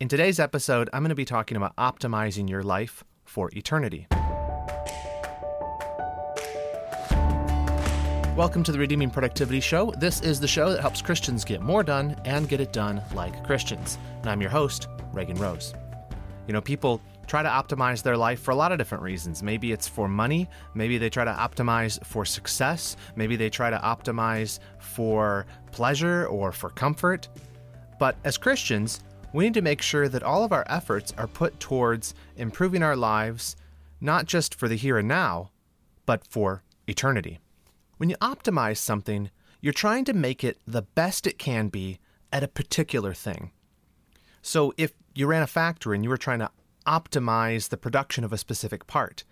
In today's episode, I'm going to be talking about optimizing your life for eternity. Welcome to the Redeeming Productivity Show. This is the show that helps Christians get more done and get it done like Christians. And I'm your host, Reagan Rose. You know, people try to optimize their life for a lot of different reasons. Maybe it's for money, maybe they try to optimize for success, maybe they try to optimize for pleasure or for comfort. But as Christians, we need to make sure that all of our efforts are put towards improving our lives, not just for the here and now, but for eternity. When you optimize something, you're trying to make it the best it can be at a particular thing. So if you ran a factory and you were trying to optimize the production of a specific part,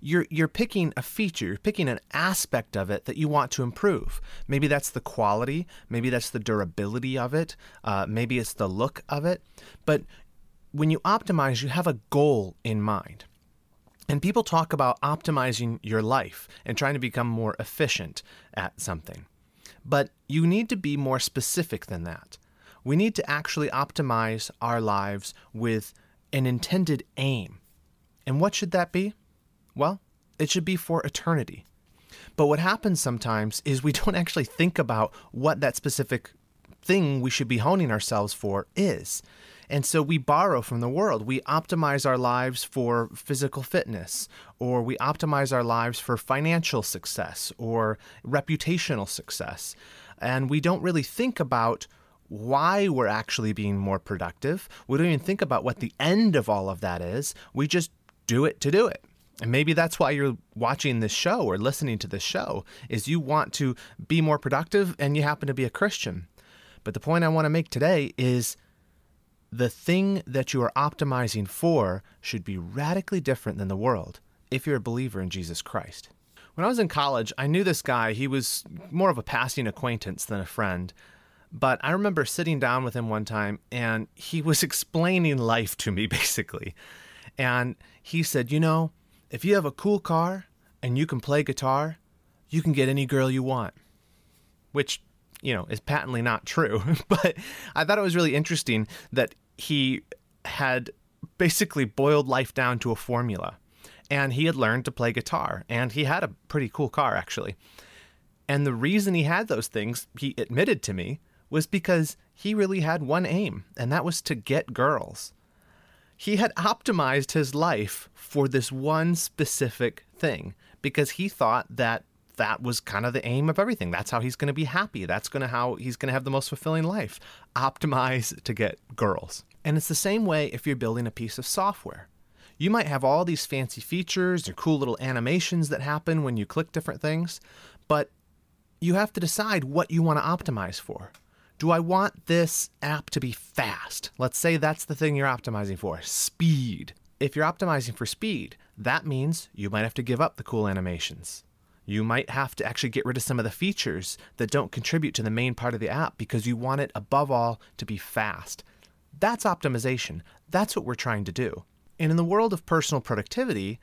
you're you're picking a feature, you're picking an aspect of it that you want to improve. Maybe that's the quality, maybe that's the durability of it, uh, maybe it's the look of it. But when you optimize, you have a goal in mind. And people talk about optimizing your life and trying to become more efficient at something. But you need to be more specific than that. We need to actually optimize our lives with an intended aim. And what should that be? Well, it should be for eternity. But what happens sometimes is we don't actually think about what that specific thing we should be honing ourselves for is. And so we borrow from the world. We optimize our lives for physical fitness, or we optimize our lives for financial success or reputational success. And we don't really think about why we're actually being more productive. We don't even think about what the end of all of that is. We just do it to do it. And maybe that's why you're watching this show or listening to this show is you want to be more productive and you happen to be a Christian. But the point I want to make today is the thing that you are optimizing for should be radically different than the world if you're a believer in Jesus Christ. When I was in college, I knew this guy. He was more of a passing acquaintance than a friend. But I remember sitting down with him one time and he was explaining life to me basically. And he said, You know, if you have a cool car and you can play guitar, you can get any girl you want. Which, you know, is patently not true. but I thought it was really interesting that he had basically boiled life down to a formula. And he had learned to play guitar, and he had a pretty cool car, actually. And the reason he had those things, he admitted to me, was because he really had one aim, and that was to get girls. He had optimized his life for this one specific thing because he thought that that was kind of the aim of everything. That's how he's going to be happy. That's going to how he's going to have the most fulfilling life. Optimize to get girls. And it's the same way if you're building a piece of software. You might have all these fancy features or cool little animations that happen when you click different things, but you have to decide what you want to optimize for. Do I want this app to be fast? Let's say that's the thing you're optimizing for speed. If you're optimizing for speed, that means you might have to give up the cool animations. You might have to actually get rid of some of the features that don't contribute to the main part of the app because you want it, above all, to be fast. That's optimization. That's what we're trying to do. And in the world of personal productivity,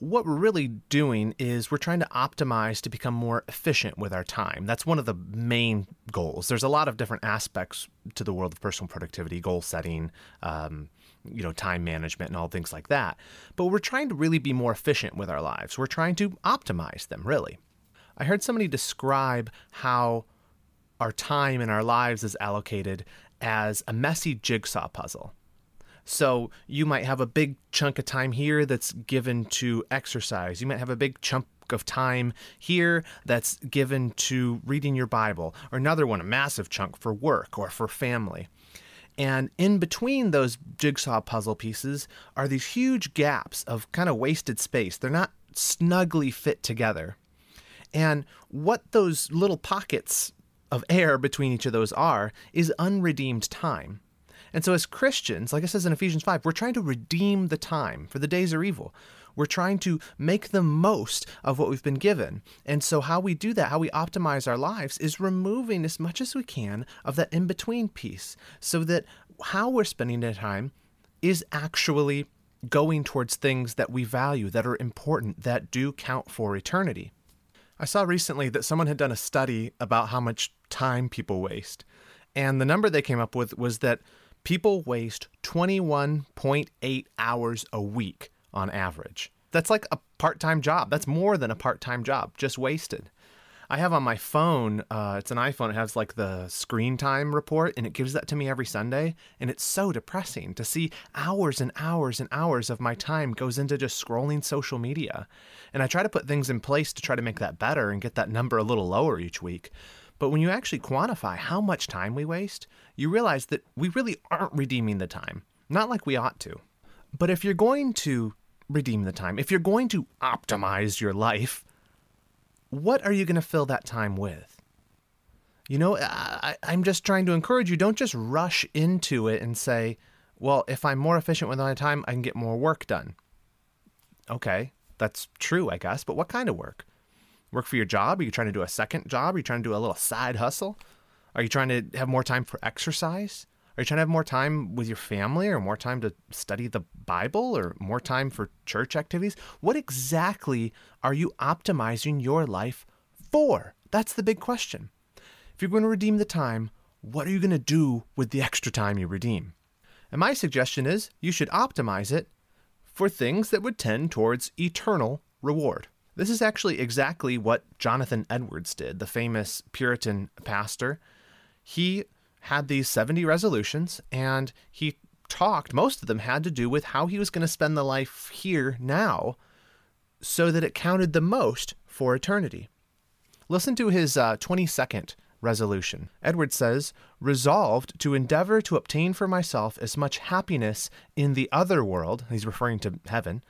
what we're really doing is we're trying to optimize to become more efficient with our time. That's one of the main goals. There's a lot of different aspects to the world of personal productivity, goal setting, um, you know, time management, and all things like that. But we're trying to really be more efficient with our lives. We're trying to optimize them, really. I heard somebody describe how our time in our lives is allocated as a messy jigsaw puzzle. So you might have a big chunk of time here that's given to exercise. You might have a big chunk of time here that's given to reading your Bible, or another one, a massive chunk for work or for family. And in between those jigsaw puzzle pieces are these huge gaps of kind of wasted space. They're not snugly fit together. And what those little pockets of air between each of those are is unredeemed time. And so, as Christians, like it says in Ephesians 5, we're trying to redeem the time, for the days are evil. We're trying to make the most of what we've been given. And so, how we do that, how we optimize our lives, is removing as much as we can of that in between piece so that how we're spending the time is actually going towards things that we value, that are important, that do count for eternity. I saw recently that someone had done a study about how much time people waste. And the number they came up with was that People waste 21.8 hours a week on average. That's like a part time job. That's more than a part time job, just wasted. I have on my phone, uh, it's an iPhone, it has like the screen time report, and it gives that to me every Sunday. And it's so depressing to see hours and hours and hours of my time goes into just scrolling social media. And I try to put things in place to try to make that better and get that number a little lower each week. But when you actually quantify how much time we waste, you realize that we really aren't redeeming the time, not like we ought to. But if you're going to redeem the time, if you're going to optimize your life, what are you going to fill that time with? You know, I, am just trying to encourage you don't just rush into it and say, well, if I'm more efficient with my time, I can get more work done. Okay, that's true, I guess, but what kind of work? Work for your job? Are you trying to do a second job? Are you trying to do a little side hustle? Are you trying to have more time for exercise? Are you trying to have more time with your family or more time to study the Bible or more time for church activities? What exactly are you optimizing your life for? That's the big question. If you're going to redeem the time, what are you going to do with the extra time you redeem? And my suggestion is you should optimize it for things that would tend towards eternal reward. This is actually exactly what Jonathan Edwards did, the famous Puritan pastor. He had these 70 resolutions and he talked, most of them had to do with how he was going to spend the life here now so that it counted the most for eternity. Listen to his uh, 22nd resolution. Edward says, Resolved to endeavor to obtain for myself as much happiness in the other world, he's referring to heaven,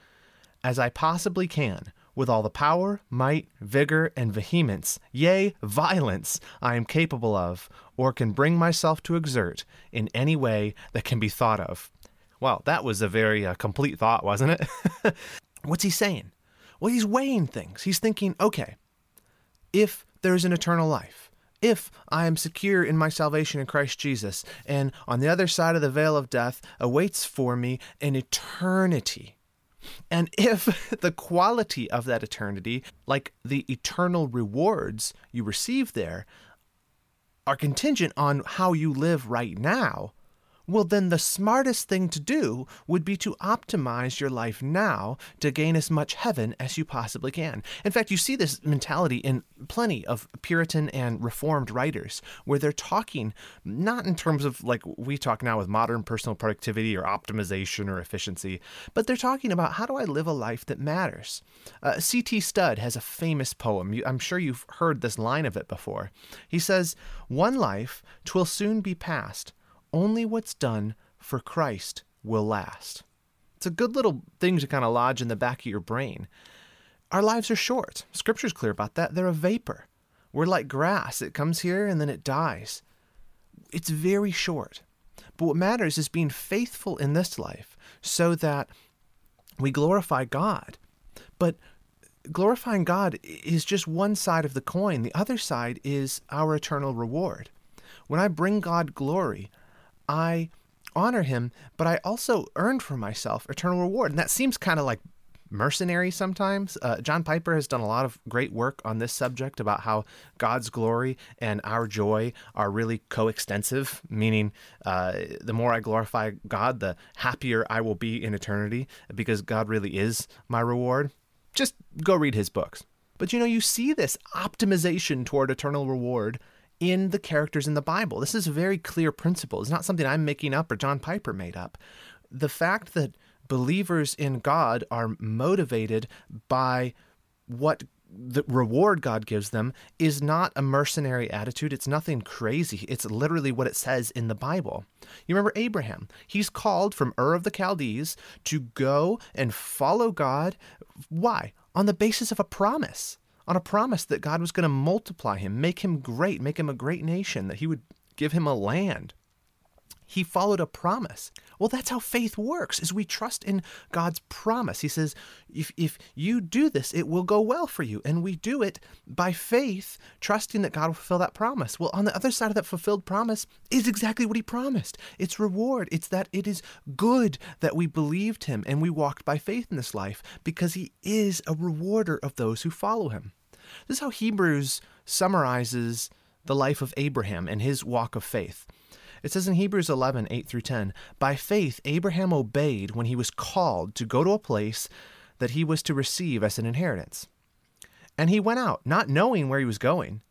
as I possibly can with all the power, might, vigor, and vehemence, yea, violence, I am capable of, or can bring myself to exert in any way that can be thought of. Well, that was a very uh, complete thought, wasn't it? What's he saying? Well, he's weighing things. He's thinking, okay, if there's an eternal life, if I am secure in my salvation in Christ Jesus, and on the other side of the veil of death awaits for me an eternity and if the quality of that eternity, like the eternal rewards you receive there, are contingent on how you live right now, well, then the smartest thing to do would be to optimize your life now to gain as much heaven as you possibly can. In fact, you see this mentality in plenty of Puritan and Reformed writers where they're talking not in terms of like we talk now with modern personal productivity or optimization or efficiency, but they're talking about how do I live a life that matters. Uh, C.T. Studd has a famous poem. I'm sure you've heard this line of it before. He says, One life, twill soon be past only what's done for Christ will last. It's a good little thing to kind of lodge in the back of your brain. Our lives are short. Scripture's clear about that. They're a vapor. We're like grass. It comes here and then it dies. It's very short. But what matters is being faithful in this life so that we glorify God. But glorifying God is just one side of the coin. The other side is our eternal reward. When I bring God glory, I honor him, but I also earn for myself eternal reward. And that seems kind of like mercenary sometimes. Uh, John Piper has done a lot of great work on this subject about how God's glory and our joy are really coextensive, meaning uh, the more I glorify God, the happier I will be in eternity because God really is my reward. Just go read his books. But you know, you see this optimization toward eternal reward in the characters in the Bible. This is a very clear principle. It's not something I'm making up or John Piper made up. The fact that believers in God are motivated by what the reward God gives them is not a mercenary attitude. It's nothing crazy. It's literally what it says in the Bible. You remember Abraham? He's called from Ur of the Chaldees to go and follow God. Why? On the basis of a promise on a promise that God was going to multiply him, make him great, make him a great nation, that he would give him a land. He followed a promise. Well, that's how faith works, is we trust in God's promise. He says, if, if you do this, it will go well for you. And we do it by faith, trusting that God will fulfill that promise. Well, on the other side of that fulfilled promise is exactly what he promised. It's reward. It's that it is good that we believed him and we walked by faith in this life because he is a rewarder of those who follow him. This is how Hebrews summarizes the life of Abraham and his walk of faith. It says in Hebrews 11, 8 through 10, By faith, Abraham obeyed when he was called to go to a place that he was to receive as an inheritance. And he went out, not knowing where he was going.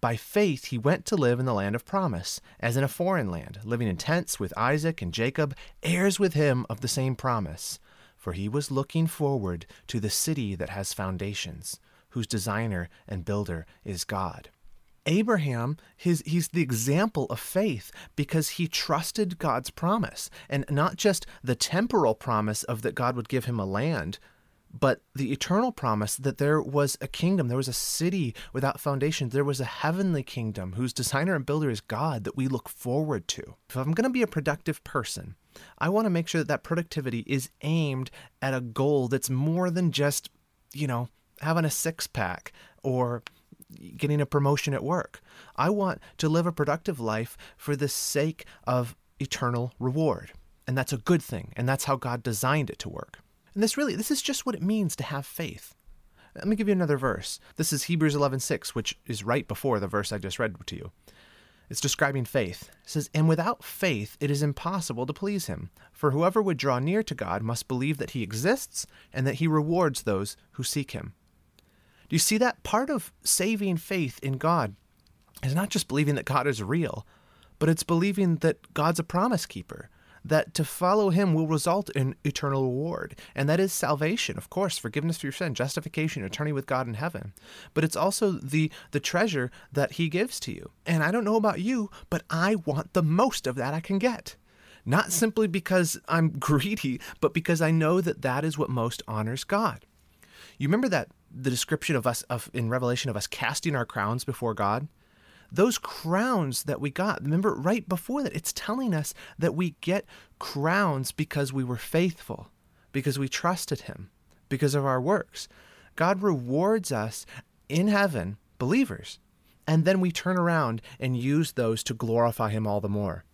By faith, he went to live in the land of promise, as in a foreign land, living in tents with Isaac and Jacob, heirs with him of the same promise. For he was looking forward to the city that has foundations, whose designer and builder is God. Abraham, his, he's the example of faith because he trusted God's promise, and not just the temporal promise of that God would give him a land, but the eternal promise that there was a kingdom, there was a city without foundation, there was a heavenly kingdom whose designer and builder is God that we look forward to. If I'm going to be a productive person, I want to make sure that that productivity is aimed at a goal that's more than just, you know, having a six pack or getting a promotion at work. I want to live a productive life for the sake of eternal reward. And that's a good thing. And that's how God designed it to work. And this really, this is just what it means to have faith. Let me give you another verse. This is Hebrews 11:6, which is right before the verse I just read to you. It's describing faith. It says, And without faith it is impossible to please him. For whoever would draw near to God must believe that he exists and that he rewards those who seek him. Do you see that? Part of saving faith in God is not just believing that God is real, but it's believing that God's a promise keeper, that to follow him will result in eternal reward. And that is salvation, of course, forgiveness for your sin, justification, eternity with God in heaven. But it's also the the treasure that he gives to you. And I don't know about you, but I want the most of that I can get. Not simply because I'm greedy, but because I know that that is what most honors God. You remember that the description of us of in Revelation of us casting our crowns before God? those crowns that we got, remember right before that, it's telling us that we get crowns because we were faithful, because we trusted Him, because of our works. God rewards us in heaven, believers, and then we turn around and use those to glorify Him all the more.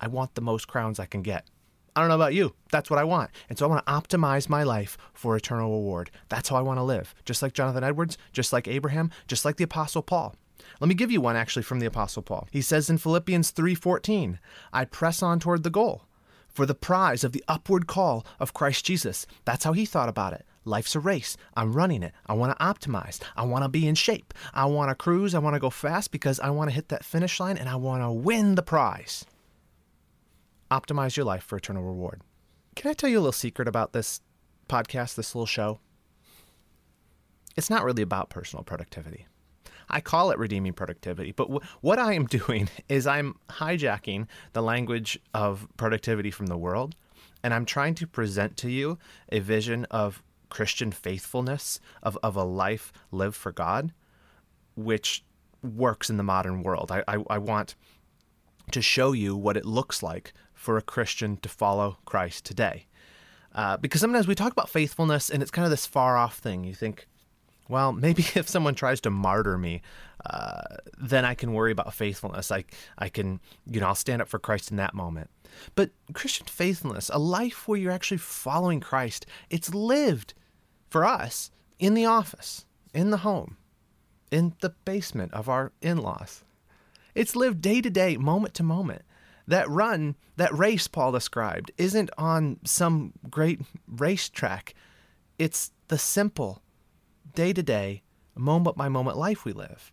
I want the most crowns I can get. I don't know about you. That's what I want. And so I want to optimize my life for eternal reward. That's how I want to live. Just like Jonathan Edwards, just like Abraham, just like the apostle Paul. Let me give you one actually from the apostle Paul. He says in Philippians 3:14, "I press on toward the goal for the prize of the upward call of Christ Jesus." That's how he thought about it. Life's a race. I'm running it. I want to optimize. I want to be in shape. I want to cruise. I want to go fast because I want to hit that finish line and I want to win the prize. Optimize your life for eternal reward. Can I tell you a little secret about this podcast, this little show? It's not really about personal productivity. I call it redeeming productivity. But w- what I am doing is I'm hijacking the language of productivity from the world, and I'm trying to present to you a vision of Christian faithfulness, of, of a life lived for God, which works in the modern world. I, I, I want to show you what it looks like for a Christian to follow Christ today. Uh, because sometimes we talk about faithfulness and it's kind of this far off thing. You think, well, maybe if someone tries to martyr me, uh, then I can worry about faithfulness. I, I can, you know, I'll stand up for Christ in that moment. But Christian faithfulness, a life where you're actually following Christ, it's lived for us in the office, in the home, in the basement of our in laws. It's lived day to day, moment to moment. That run, that race Paul described, isn't on some great racetrack. It's the simple, day to day, moment by moment life we live.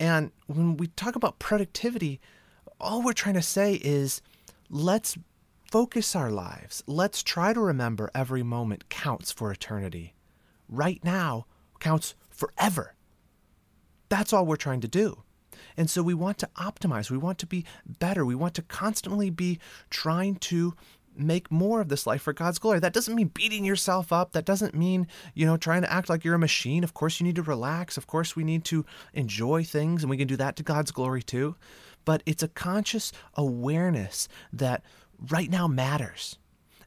And when we talk about productivity, all we're trying to say is let's focus our lives. Let's try to remember every moment counts for eternity. Right now counts forever. That's all we're trying to do. And so we want to optimize. We want to be better. We want to constantly be trying to make more of this life for God's glory. That doesn't mean beating yourself up. That doesn't mean, you know, trying to act like you're a machine. Of course, you need to relax. Of course, we need to enjoy things, and we can do that to God's glory too. But it's a conscious awareness that right now matters.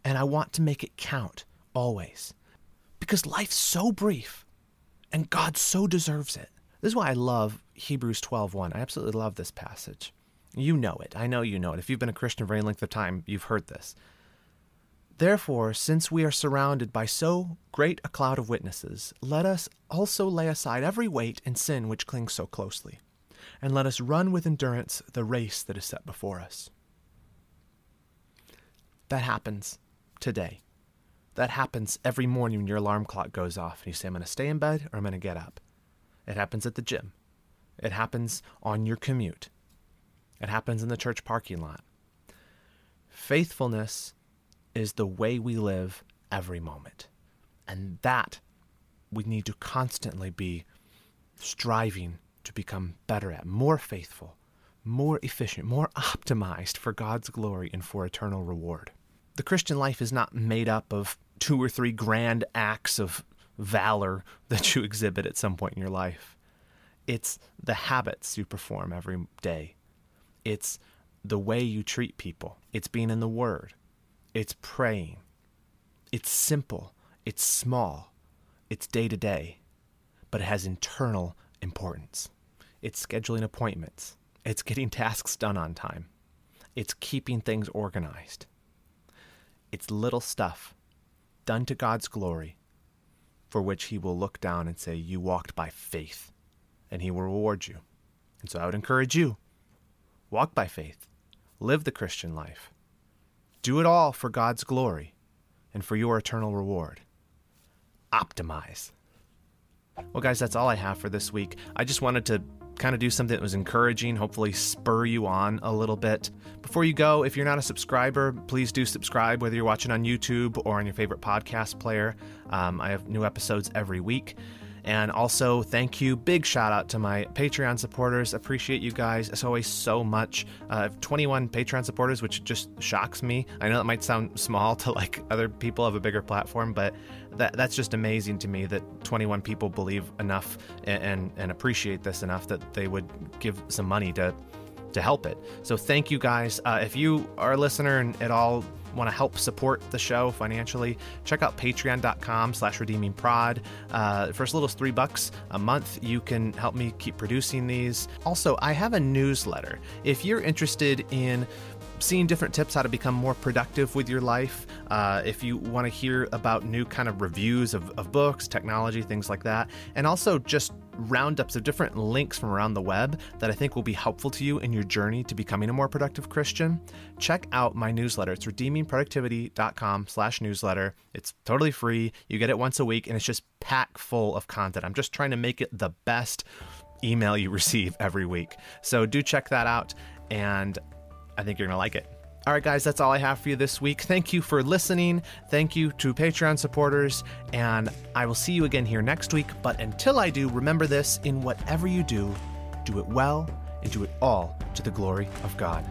And I want to make it count always. Because life's so brief, and God so deserves it. This is why I love Hebrews 12:1. I absolutely love this passage. You know it. I know you know it. If you've been a Christian for any length of time, you've heard this. Therefore, since we are surrounded by so great a cloud of witnesses, let us also lay aside every weight and sin which clings so closely, and let us run with endurance the race that is set before us. That happens today. That happens every morning when your alarm clock goes off and you say, I'm going to stay in bed or I'm going to get up. It happens at the gym. It happens on your commute. It happens in the church parking lot. Faithfulness is the way we live every moment. And that we need to constantly be striving to become better at, more faithful, more efficient, more optimized for God's glory and for eternal reward. The Christian life is not made up of two or three grand acts of valor that you exhibit at some point in your life. It's the habits you perform every day. It's the way you treat people. It's being in the Word. It's praying. It's simple. It's small. It's day to day. But it has internal importance. It's scheduling appointments. It's getting tasks done on time. It's keeping things organized. It's little stuff done to God's glory for which He will look down and say, You walked by faith, and He will reward you. And so I would encourage you walk by faith, live the Christian life, do it all for God's glory and for your eternal reward. Optimize. Well, guys, that's all I have for this week. I just wanted to kind of do something that was encouraging, hopefully spur you on a little bit. Before you go, if you're not a subscriber, please do subscribe, whether you're watching on YouTube or on your favorite podcast player. Um, I have new episodes every week. And also, thank you. Big shout out to my Patreon supporters. Appreciate you guys as always so much. Uh, I have 21 Patreon supporters, which just shocks me. I know that might sound small to like other people of a bigger platform, but that that's just amazing to me that 21 people believe enough and, and, and appreciate this enough that they would give some money to to help it. So thank you guys. Uh, if you are a listener and at all want to help support the show financially, check out patreon.com slash redeeming prod. Uh, for as little as three bucks a month, you can help me keep producing these. Also, I have a newsletter. If you're interested in seeing different tips how to become more productive with your life. Uh, if you want to hear about new kind of reviews of, of books, technology, things like that, and also just roundups of different links from around the web that I think will be helpful to you in your journey to becoming a more productive Christian, check out my newsletter. It's redeemingproductivity.com slash newsletter. It's totally free. You get it once a week and it's just packed full of content. I'm just trying to make it the best email you receive every week. So do check that out and I think you're going to like it. All right, guys, that's all I have for you this week. Thank you for listening. Thank you to Patreon supporters. And I will see you again here next week. But until I do, remember this in whatever you do, do it well and do it all to the glory of God.